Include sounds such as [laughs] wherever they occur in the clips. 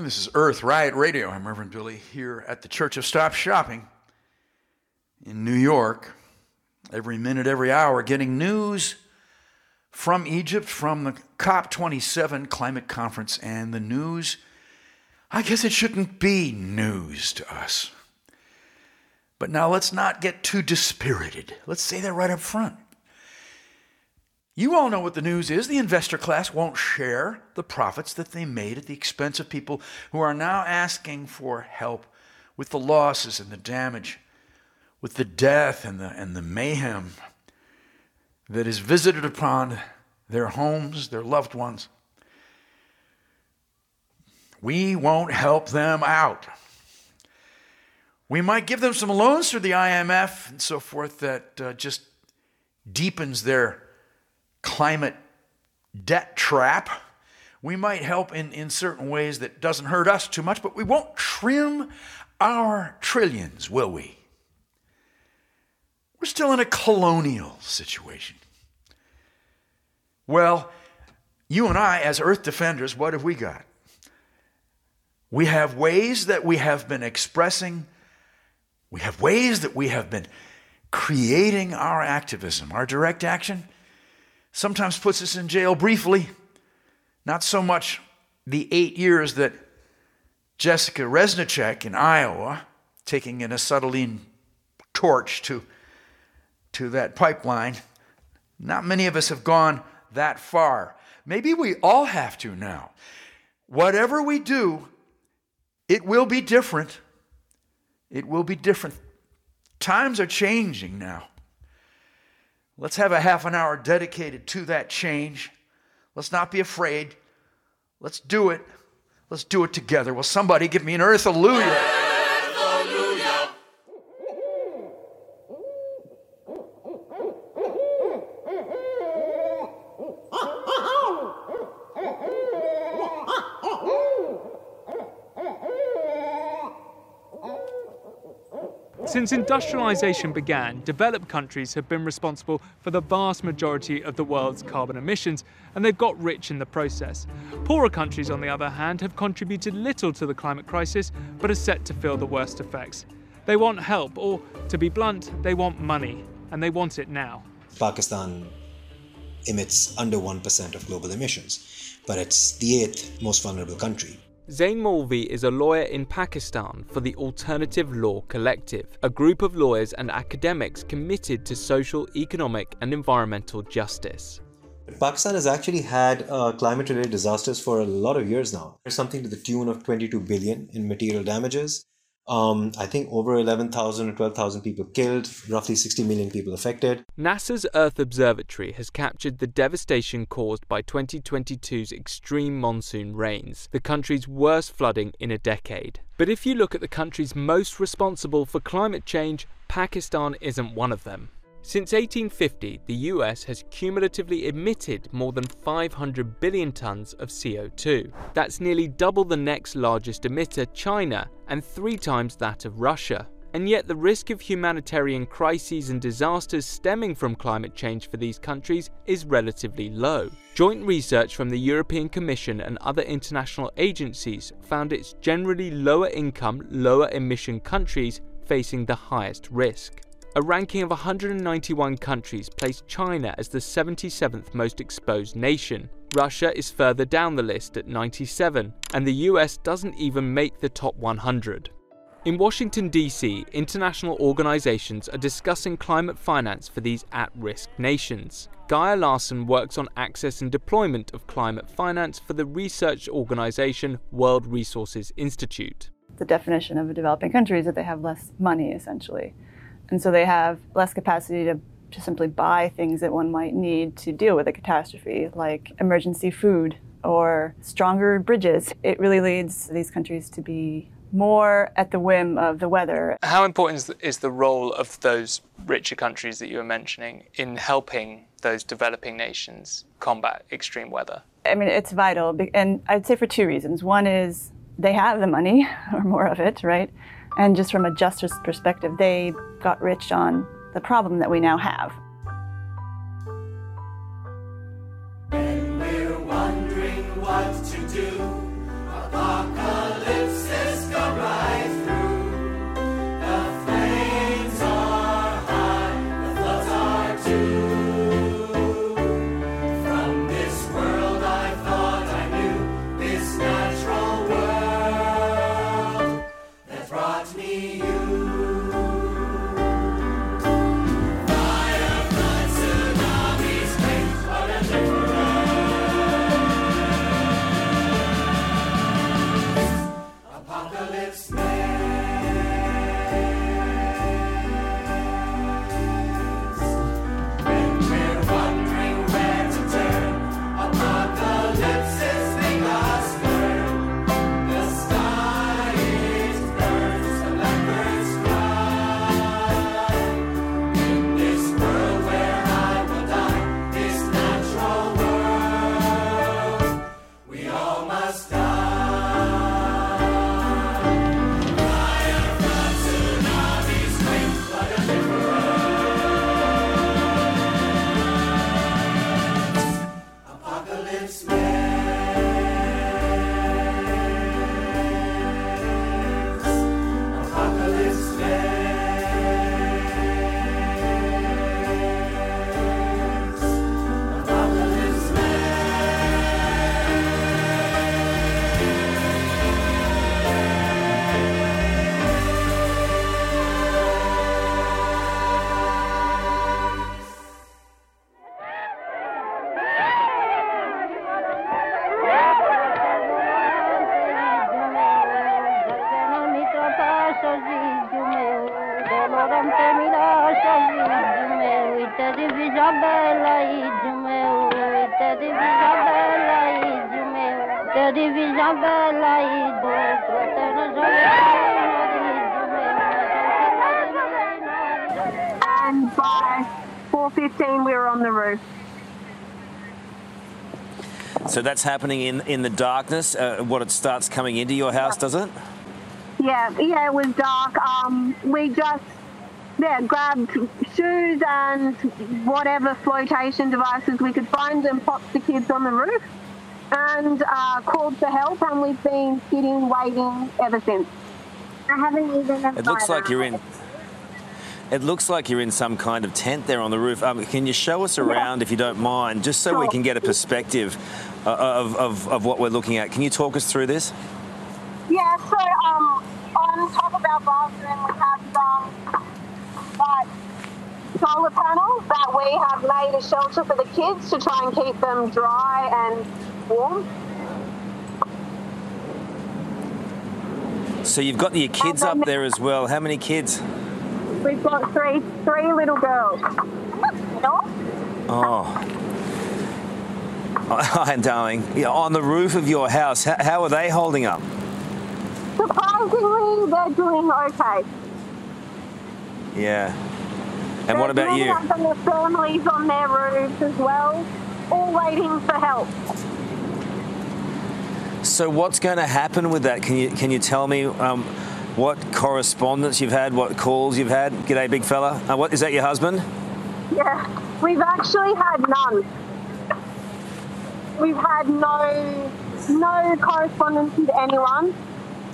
And this is Earth Riot Radio. I'm Reverend Billy here at the Church of Stop Shopping in New York. Every minute, every hour, getting news from Egypt, from the COP27 climate conference, and the news. I guess it shouldn't be news to us. But now let's not get too dispirited. Let's say that right up front. You all know what the news is. The investor class won't share the profits that they made at the expense of people who are now asking for help with the losses and the damage, with the death and the, and the mayhem that is visited upon their homes, their loved ones. We won't help them out. We might give them some loans through the IMF and so forth that uh, just deepens their climate debt trap. We might help in, in certain ways that doesn't hurt us too much, but we won't trim our trillions, will we? We're still in a colonial situation. Well, you and I, as earth defenders, what have we got? We have ways that we have been expressing, we have ways that we have been creating our activism, our direct action sometimes puts us in jail briefly. Not so much the eight years that Jessica Reznicek in Iowa, taking an acetylene torch to, to that pipeline, not many of us have gone that far. Maybe we all have to now. Whatever we do, it will be different. It will be different. Times are changing now. Let's have a half an hour dedicated to that change. Let's not be afraid. Let's do it. Let's do it together. Will somebody give me an earth hallelujah? Since industrialization began, developed countries have been responsible for the vast majority of the world's carbon emissions, and they've got rich in the process. Poorer countries, on the other hand, have contributed little to the climate crisis, but are set to feel the worst effects. They want help, or, to be blunt, they want money, and they want it now. Pakistan emits under 1% of global emissions, but it's the eighth most vulnerable country. Zain Maulvi is a lawyer in Pakistan for the Alternative Law Collective, a group of lawyers and academics committed to social, economic, and environmental justice. Pakistan has actually had uh, climate related disasters for a lot of years now. There's something to the tune of 22 billion in material damages. Um, I think over 11,000 or 12,000 people killed, roughly 60 million people affected. NASA's Earth Observatory has captured the devastation caused by 2022's extreme monsoon rains, the country's worst flooding in a decade. But if you look at the countries most responsible for climate change, Pakistan isn't one of them. Since 1850, the US has cumulatively emitted more than 500 billion tonnes of CO2. That's nearly double the next largest emitter, China, and three times that of Russia. And yet, the risk of humanitarian crises and disasters stemming from climate change for these countries is relatively low. Joint research from the European Commission and other international agencies found it's generally lower income, lower emission countries facing the highest risk. A ranking of 191 countries placed China as the 77th most exposed nation. Russia is further down the list at 97, and the US doesn't even make the top 100. In Washington, D.C., international organizations are discussing climate finance for these at risk nations. Gaia Larsen works on access and deployment of climate finance for the research organization World Resources Institute. The definition of a developing country is that they have less money, essentially. And so they have less capacity to, to simply buy things that one might need to deal with a catastrophe, like emergency food or stronger bridges. It really leads these countries to be more at the whim of the weather. How important is the, is the role of those richer countries that you were mentioning in helping those developing nations combat extreme weather? I mean, it's vital, and I'd say for two reasons. One is they have the money, [laughs] or more of it, right? And just from a justice perspective, they got rich on the problem that we now have. watch me, you. So that's happening in, in the darkness. Uh, what it starts coming into your house, yeah. does it? Yeah, yeah, it was dark. Um, we just yeah grabbed shoes and whatever flotation devices we could find and popped the kids on the roof and uh, called for help. And we've been sitting waiting ever since. I haven't even. It looks like you're in. It looks like you're in some kind of tent there on the roof. Um, can you show us around, yeah. if you don't mind, just so sure. we can get a perspective uh, of, of, of, what we're looking at? Can you talk us through this? Yeah, so um, on top of our bathroom, we have some like, solar panels that we have made a shelter for the kids to try and keep them dry and warm. So you've got your kids up there as well. How many kids? We've got three three little girls. Oh. [laughs] Hi, darling. Yeah, on the roof of your house, how, how are they holding up? Surprisingly, they're doing okay. Yeah. And they're what about you? And their families on their roofs as well, all waiting for help. So, what's going to happen with that? Can you can you tell me? Um, what correspondence you've had, what calls you've had. G'day, big fella. Uh, what is that? Your husband? Yeah, we've actually had none. We've had no no correspondence with anyone.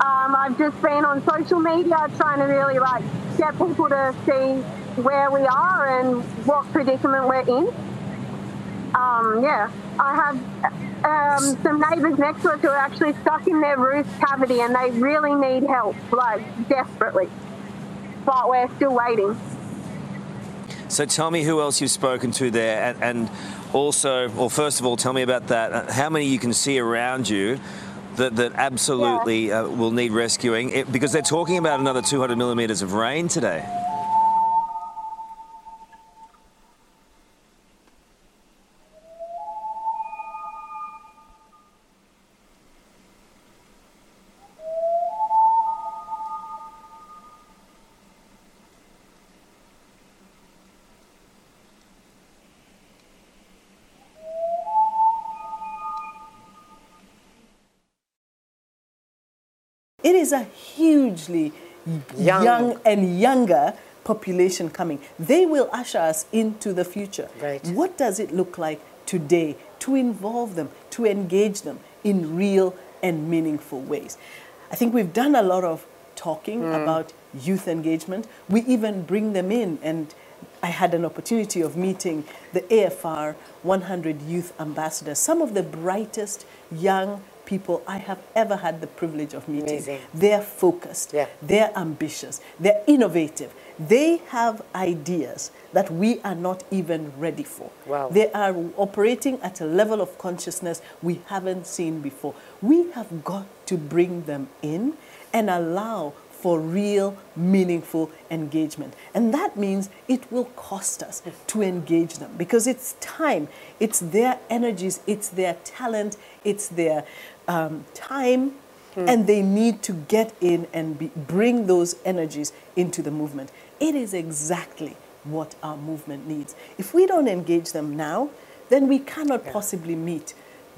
Um, I've just been on social media trying to really like get people to see where we are and what predicament we're in. Um, yeah, I have um, some neighbours next to us who are actually stuck in their roof cavity and they really need help, like desperately. But we're still waiting. So tell me who else you've spoken to there, and, and also, well, first of all, tell me about that. Uh, how many you can see around you that, that absolutely yeah. uh, will need rescuing? It, because they're talking about another 200 millimetres of rain today. It is a hugely young, young and younger population coming. They will usher us into the future. Right. What does it look like today to involve them, to engage them in real and meaningful ways? I think we've done a lot of talking mm. about youth engagement. We even bring them in, and I had an opportunity of meeting the AFR 100 youth ambassadors, some of the brightest young people I have ever had the privilege of meeting. Amazing. They're focused, Yeah. they're ambitious, they're innovative. They have ideas that we are not even ready for. Wow. They are operating at a level of consciousness we haven't seen before. We have got to bring them in and allow for real, meaningful engagement. And that means it will cost us hmm. to engage them because it's time, it's their energies, it's their talent, it's their um, time, and they need to get in and be, bring those energies into the movement. It is exactly what our movement needs. If we don't engage them now, then we cannot possibly meet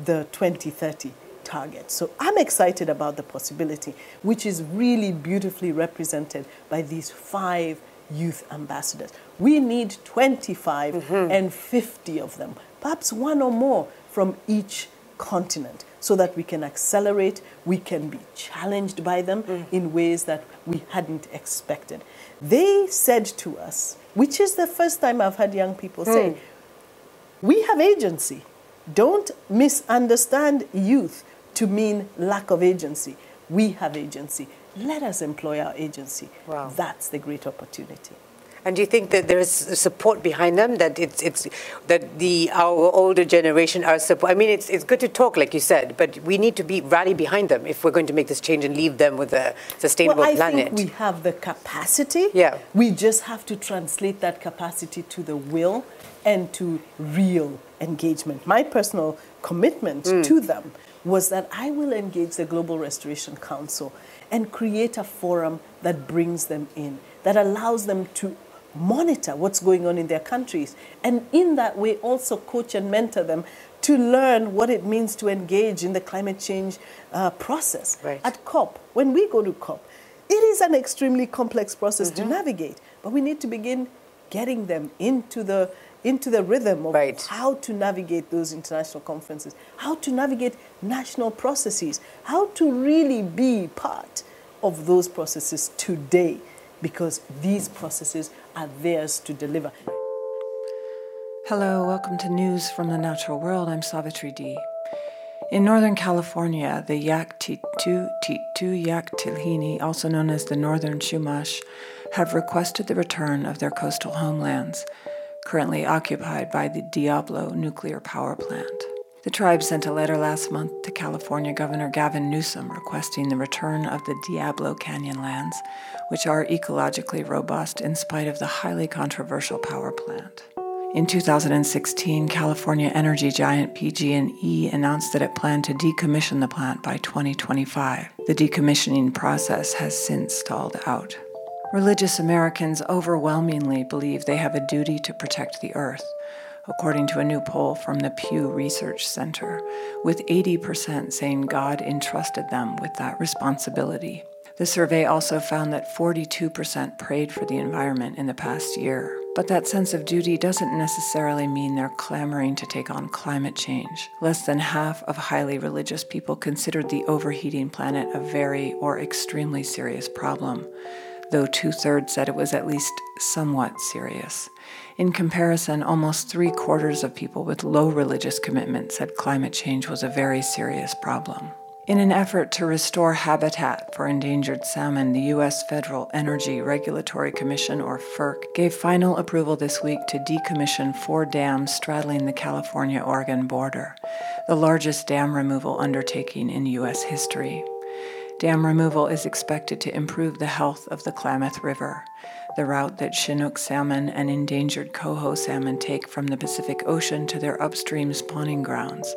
the 2030 target. So I'm excited about the possibility, which is really beautifully represented by these five youth ambassadors. We need 25 and 50 of them, perhaps one or more from each continent, so that we can accelerate, we can be challenged by them mm. in ways that we hadn't expected. They said to us, which is the first time I've had young people say, mm. we have agency. Don't misunderstand youth to mean lack of agency. We have agency. Let us employ our agency. Wow. That's the great opportunity. And do you think that there is support behind them? That it's it's that the our older generation are support. I mean, it's it's good to talk, like you said, but we need to be rally behind them if we're going to make this change and leave them with a sustainable well, I planet. think we have the capacity. Yeah. We just have to translate that capacity to the will and to real engagement. My personal commitment Mm. to them was that I will engage the Global Restoration Council and create a forum that brings them in, that allows them to monitor what's going on in their countries, and in that way also coach and mentor them to learn what it means to engage in the climate change uh, process. Right. At COP, when we go to COP, it is an extremely complex process to navigate, but we need to begin getting them into the into the rhythm of Right. how to navigate those international conferences, how to navigate national processes, how to really be part of those processes today, because these processes are theirs to deliver. Hello, welcome to News from the Natural World. I'm Savitri D. In Northern California, the Yak Titu Titu Yak Tilhini, also known as the Northern Chumash, have requested the return of their coastal homelands, currently occupied by the Diablo nuclear power plant. The tribe sent a letter last month to California Governor Gavin Newsom requesting the return of the Diablo Canyon lands, which are ecologically robust in spite of the highly controversial power plant. In 2016, California energy giant PG&E announced that it planned to decommission the plant by 2025. The decommissioning process has since stalled out. Religious Americans overwhelmingly believe they have a duty to protect the earth, according to a new poll from the Pew Research Center, with 80% saying God entrusted them with that responsibility. The survey also found that 42% prayed for the environment in the past year. But that sense of duty doesn't necessarily mean they're clamoring to take on climate change. Less than half of highly religious people considered the overheating planet a very or extremely serious problem, though two thirds said it was at least somewhat serious. In comparison, almost three quarters of people with low religious commitment said climate change was a very serious problem. In an effort to restore habitat for endangered salmon, the U.S. Federal Energy Regulatory Commission, or FERC, gave final approval this week to decommission four dams straddling the California Oregon border, the largest dam removal undertaking in U.S. history. Dam removal is expected to improve the health of the Klamath River, the route that Chinook salmon and endangered coho salmon take from the Pacific Ocean to their upstream spawning grounds,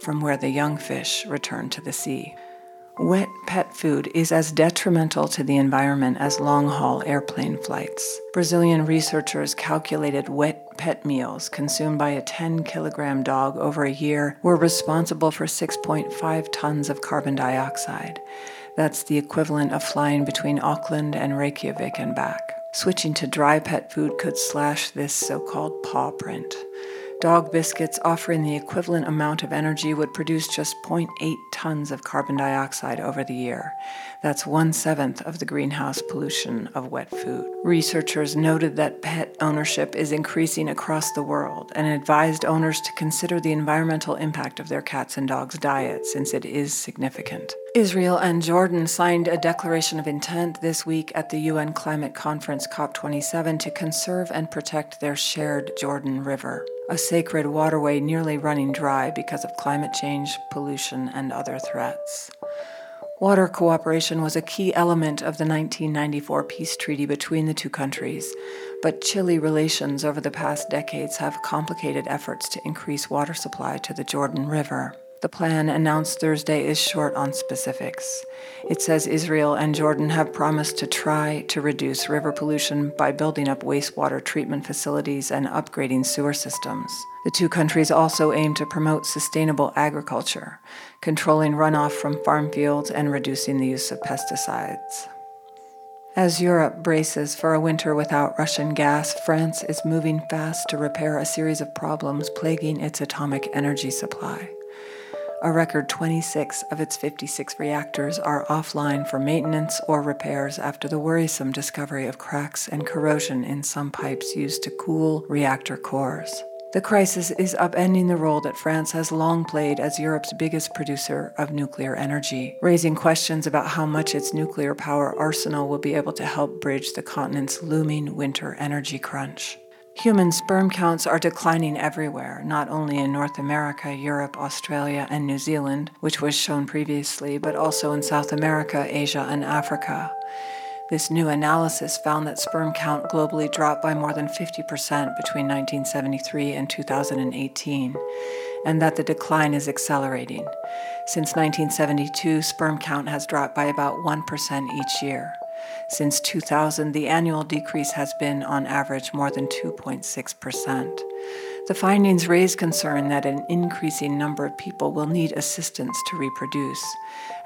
from where the young fish return to the sea. Wet pet food is as detrimental to the environment as long haul airplane flights. Brazilian researchers calculated wet pet meals consumed by a 10 kilogram dog over a year were responsible for 6.5 tons of carbon dioxide. That's the equivalent of flying between Auckland and Reykjavik and back. Switching to dry pet food could slash this so called paw print. Dog biscuits offering the equivalent amount of energy would produce just 0.8 tons of carbon dioxide over the year. That's one seventh of the greenhouse pollution of wet food. Researchers noted that pet ownership is increasing across the world and advised owners to consider the environmental impact of their cats and dogs' diet since it is significant. Israel and Jordan signed a declaration of intent this week at the UN Climate Conference COP27 to conserve and protect their shared Jordan River a sacred waterway nearly running dry because of climate change, pollution, and other threats. Water cooperation was a key element of the 1994 peace treaty between the two countries, but chilly relations over the past decades have complicated efforts to increase water supply to the Jordan River. The plan announced Thursday is short on specifics. It says Israel and Jordan have promised to try to reduce river pollution by building up wastewater treatment facilities and upgrading sewer systems. The two countries also aim to promote sustainable agriculture, controlling runoff from farm fields and reducing the use of pesticides. As Europe braces for a winter without Russian gas, France is moving fast to repair a series of problems plaguing its atomic energy supply. A record 26 of its 56 reactors are offline for maintenance or repairs after the worrisome discovery of cracks and corrosion in some pipes used to cool reactor cores. The crisis is upending the role that France has long played as Europe's biggest producer of nuclear energy, raising questions about how much its nuclear power arsenal will be able to help bridge the continent's looming winter energy crunch. Human sperm counts are declining everywhere, not only in North America, Europe, Australia, and New Zealand, which was shown previously, but also in South America, Asia, and Africa. This new analysis found that sperm count globally dropped by more than 50% between 1973 and 2018, and that the decline is accelerating. Since 1972, sperm count has dropped by about 1% each year. Since 2000, the annual decrease has been, on average, more than 2.6%. The findings raise concern that an increasing number of people will need assistance to reproduce,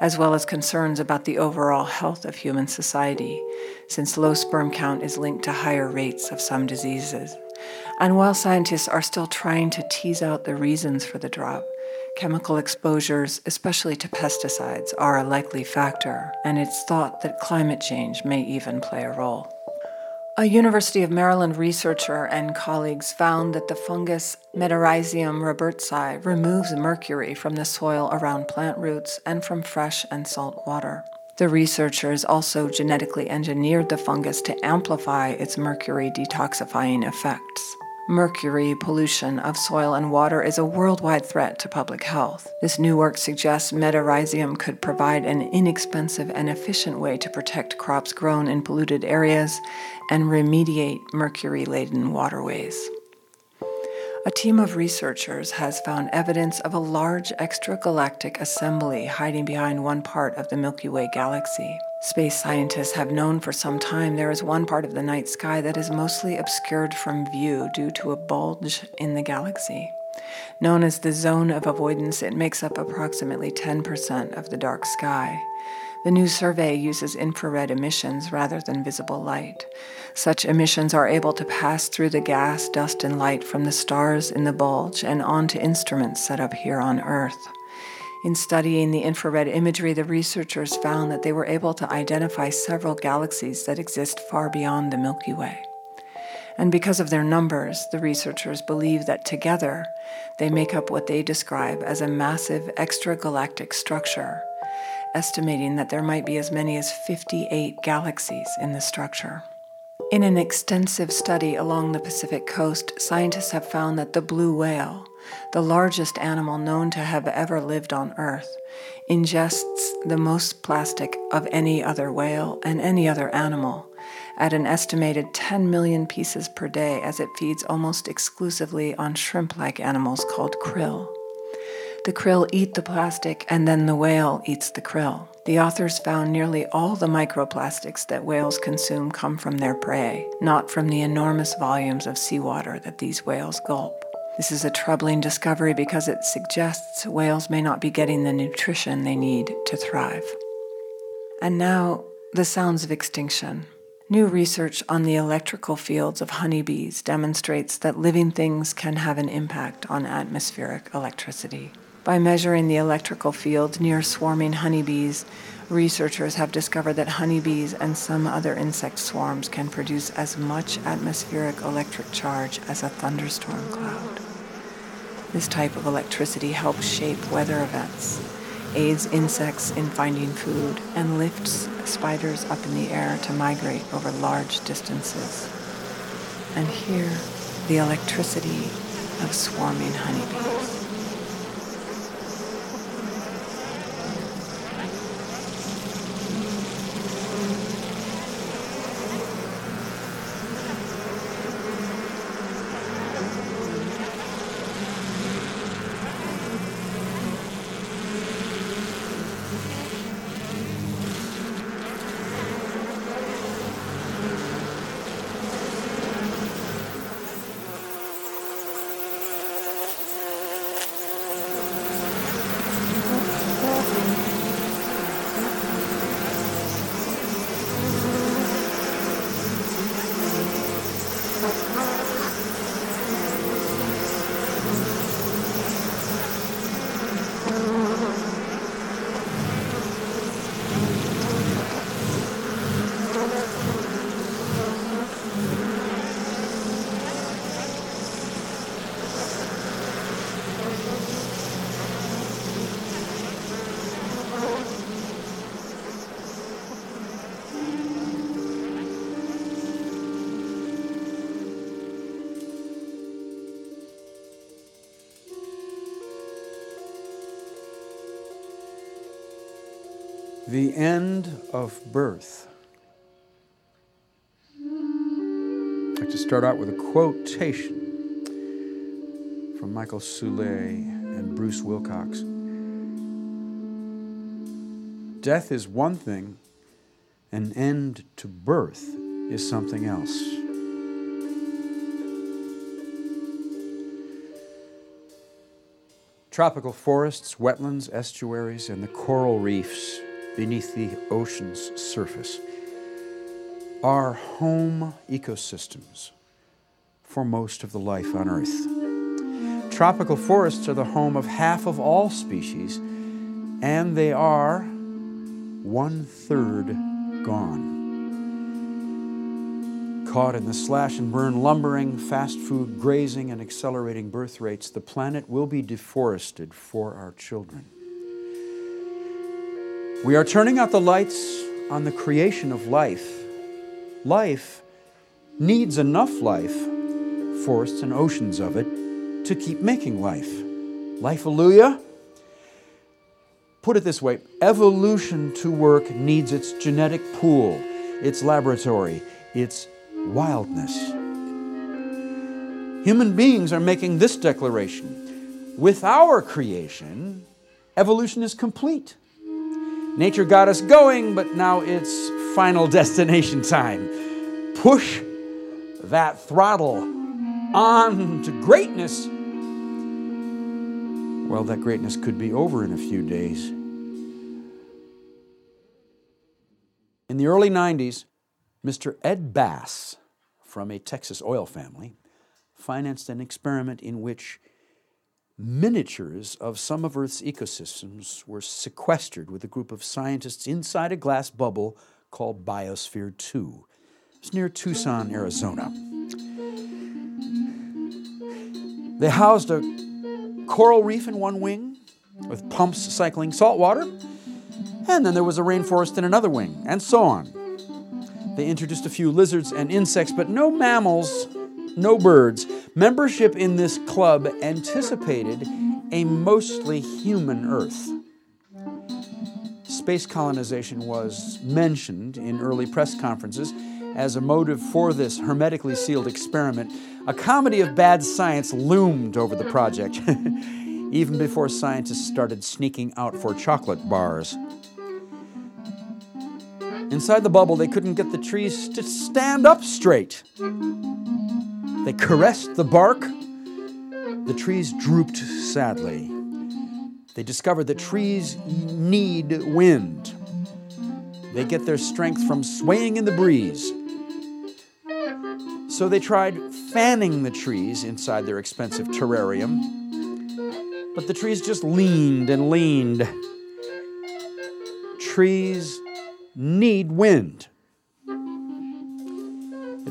as well as concerns about the overall health of human society, since low sperm count is linked to higher rates of some diseases. And while scientists are still trying to tease out the reasons for the drop, Chemical exposures, especially to pesticides, are a likely factor, and it's thought that climate change may even play a role. A University of Maryland researcher and colleagues found that the fungus Metarhizium robertsii removes mercury from the soil around plant roots and from fresh and salt water. The researchers also genetically engineered the fungus to amplify its mercury detoxifying effects. Mercury pollution of soil and water is a worldwide threat to public health. This new work suggests Metarhizium could provide an inexpensive and efficient way to protect crops grown in polluted areas and remediate mercury laden waterways. A team of researchers has found evidence of a large extragalactic assembly hiding behind one part of the Milky Way galaxy. Space scientists have known for some time there is one part of the night sky that is mostly obscured from view due to a bulge in the galaxy. Known as the zone of avoidance, it makes up approximately 10% of the dark sky. The new survey uses infrared emissions rather than visible light. Such emissions are able to pass through the gas, dust, and light from the stars in the bulge and onto instruments set up here on Earth. In studying the infrared imagery, the researchers found that they were able to identify several galaxies that exist far beyond the Milky Way. And because of their numbers, the researchers believe that together they make up what they describe as a massive extragalactic structure, estimating that there might be as many as 58 galaxies in the structure. In an extensive study along the Pacific coast, scientists have found that the blue whale, the largest animal known to have ever lived on Earth, ingests the most plastic of any other whale and any other animal at an estimated 10 million pieces per day as it feeds almost exclusively on shrimp like animals called krill. The krill eat the plastic and then the whale eats the krill. The authors found nearly all the microplastics that whales consume come from their prey, not from the enormous volumes of seawater that these whales gulp. This is a troubling discovery because it suggests whales may not be getting the nutrition they need to thrive. And now, the sounds of extinction. New research on the electrical fields of honeybees demonstrates that living things can have an impact on atmospheric electricity. By measuring the electrical field near swarming honeybees, researchers have discovered that honeybees and some other insect swarms can produce as much atmospheric electric charge as a thunderstorm cloud. This type of electricity helps shape weather events, aids insects in finding food, and lifts spiders up in the air to migrate over large distances. And here, the electricity of swarming honeybees. The end of birth. I'd like to start out with a quotation from Michael Soule and Bruce Wilcox. Death is one thing, an end to birth is something else. Tropical forests, wetlands, estuaries, and the coral reefs beneath the ocean's surface are home ecosystems for most of the life on Earth. Tropical forests are the home of half of all species, and they are one third gone. Caught in the slash and burn lumbering, fast food grazing, and accelerating birth rates, the planet will be deforested for our children. We are turning out the lights on the creation of life. Life needs enough life, forests and oceans of it, to keep making life. Life, hallelujah. Put it this way evolution to work needs its genetic pool, its laboratory, its wildness. Human beings are making this declaration. With our creation, evolution is complete. Nature got us going, but now it's final [laughs] destination time. Push that throttle on to greatness. Well, that greatness could be over in a few days. In the early 90s, Mr. Ed Bass from a Texas oil family financed an experiment in which miniatures of some of Earth's ecosystems were sequestered with a group of scientists inside a glass bubble called Biosphere 2. It's near Tucson, Arizona. They housed a coral reef in one wing with pumps cycling salt water, and then there was a rainforest in another wing, and so on. They introduced a few lizards and insects, but no mammals, no birds. Membership in this club anticipated a mostly human Earth. Space colonization was mentioned in early press conferences as a motive for this hermetically sealed experiment. A comedy of bad science loomed over the project, [laughs] even before scientists started sneaking out for chocolate bars. Inside the bubble, they couldn't get the trees to stand up straight. They caressed the bark. The trees drooped sadly. They discovered that trees need wind. They get their strength from swaying in the breeze. So they tried fanning the trees inside their expensive terrarium. But the trees just leaned and leaned. Trees need wind.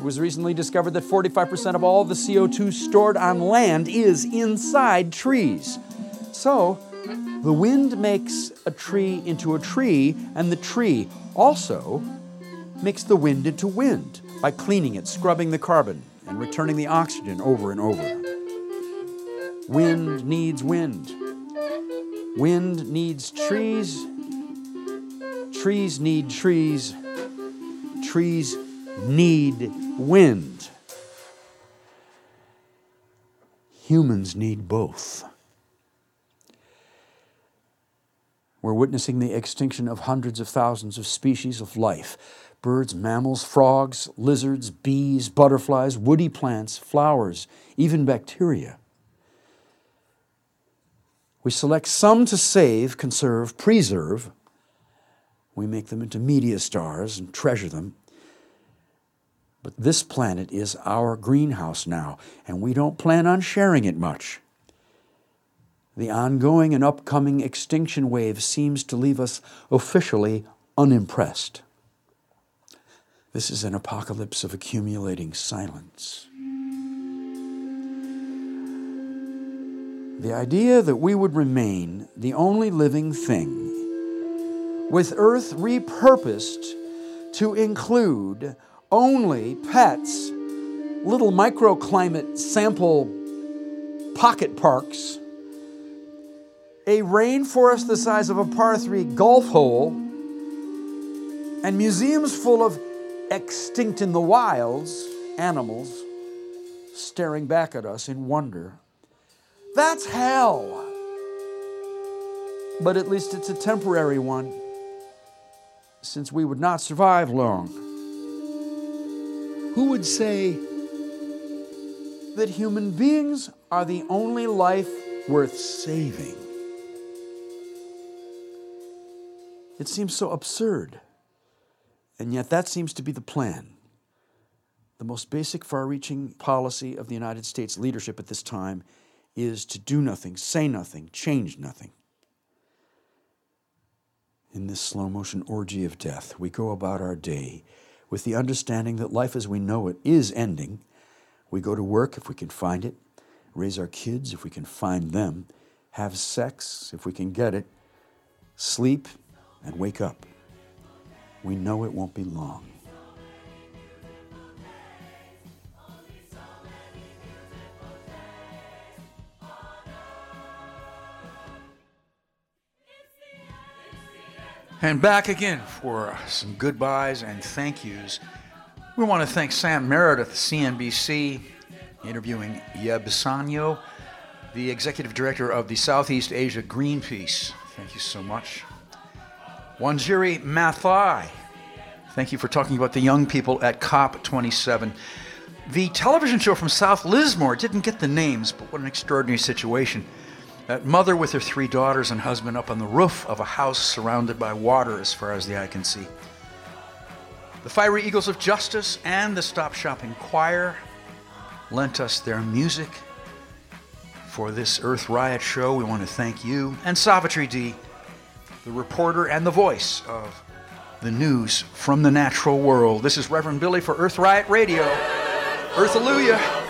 It was recently discovered that 45% of all the CO2 stored on land is inside trees. So, the wind makes a tree into a tree, and the tree also makes the wind into wind by cleaning it, scrubbing the carbon, and returning the oxygen over and over. Wind needs wind. Wind needs trees. Trees need trees. Trees need wind. Humans need both. We're witnessing the extinction of hundreds of thousands of species of life birds, mammals, frogs, lizards, bees, butterflies, woody plants, flowers, even bacteria. We select some to save, conserve, preserve. We make them into media stars and treasure them. But this planet is our greenhouse now, and we don't plan on sharing it much. The ongoing and upcoming extinction wave seems to leave us officially unimpressed. This is an apocalypse of accumulating silence. The idea that we would remain the only living thing, with Earth repurposed to include only pets, little microclimate sample pocket parks, a rainforest the size of a par 3 golf hole, and museums full of extinct in the wilds animals staring back at us in wonder. That's hell. But at least it's a temporary one, since we would not survive long. Who would say that human beings are the only life worth saving? It seems so absurd. And yet, that seems to be the plan. The most basic, far reaching policy of the United States leadership at this time is to do nothing, say nothing, change nothing. In this slow motion orgy of death, we go about our day with the understanding that life as we know it is ending. We go to work if we can find it, raise our kids if we can find them, have sex if we can get it, sleep, and wake up. We know it won't be long. And back again for some goodbyes and thank yous. We want to thank Sam Meredith, CNBC, interviewing Yeb Saño, the executive director of the Southeast Asia Greenpeace. Thank you so much. Wanjira Mathai, thank you for talking about the young people at COP27. The television show from South Lismore didn't get the names, but what an extraordinary situation. That mother with her three daughters and husband up on the roof of a house surrounded by water as far as the eye can see. The Fiery Eagles of Justice and the Stop Shopping Choir lent us their music for this Earth Riot show. We want to thank you and Savitri D, the reporter and the voice of the news from the natural world. This is Reverend Billy for Earth Riot Radio. Earth Alleluia.